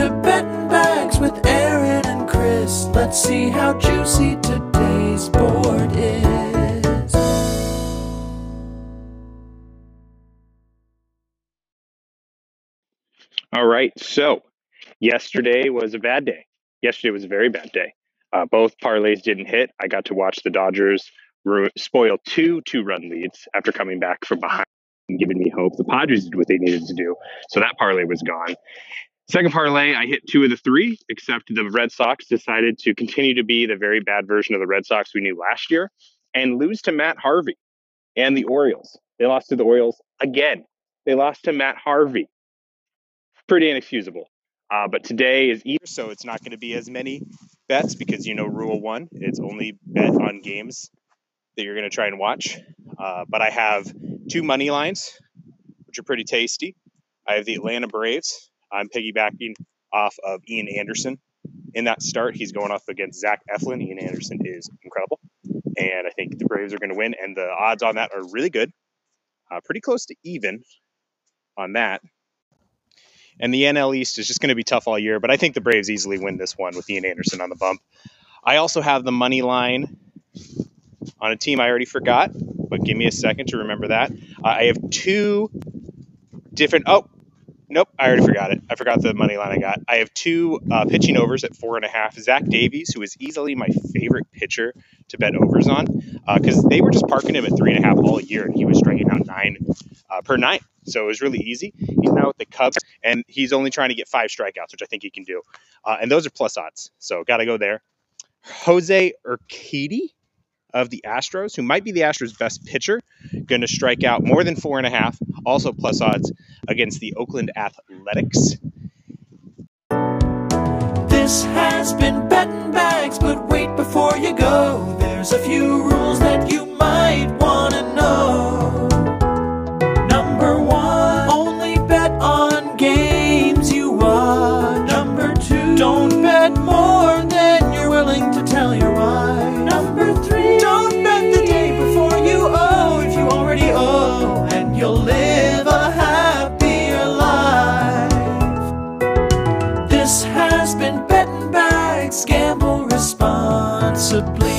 to Betting Bags with Aaron and Chris. Let's see how juicy today's board is. All right. So yesterday was a bad day. Yesterday was a very bad day. Uh, both parlays didn't hit. I got to watch the Dodgers ru- spoil two two run leads after coming back from behind and giving me hope. The Padres did what they needed to do. So that parlay was gone. Second parlay, I hit two of the three, except the Red Sox decided to continue to be the very bad version of the Red Sox we knew last year and lose to Matt Harvey and the Orioles. They lost to the Orioles again. They lost to Matt Harvey. Pretty inexcusable. Uh, but today is either, so it's not going to be as many bets because you know rule one, it's only bet on games that you're going to try and watch. Uh, but I have two money lines, which are pretty tasty. I have the Atlanta Braves. I'm piggybacking off of Ian Anderson in that start. He's going off against Zach Eflin. Ian Anderson is incredible, and I think the Braves are going to win. And the odds on that are really good, uh, pretty close to even on that. And the NL East is just going to be tough all year, but I think the Braves easily win this one with Ian Anderson on the bump. I also have the money line on a team I already forgot, but give me a second to remember that. Uh, I have two different. Oh, nope, I already forgot it. I forgot the money line I got. I have two uh, pitching overs at four and a half. Zach Davies, who is easily my favorite pitcher to bet overs on, because uh, they were just parking him at three and a half all year, and he was striking out nine uh, per nine. So it was really easy. He's now with the Cubs, and he's only trying to get five strikeouts, which I think he can do. Uh, and those are plus odds. So got to go there. Jose Urquidy of the Astros, who might be the Astros' best pitcher, going to strike out more than four and a half, also plus odds against the Oakland Athletics. This has been Betting Bags, but wait before you go. There's a few Gamble responsibly.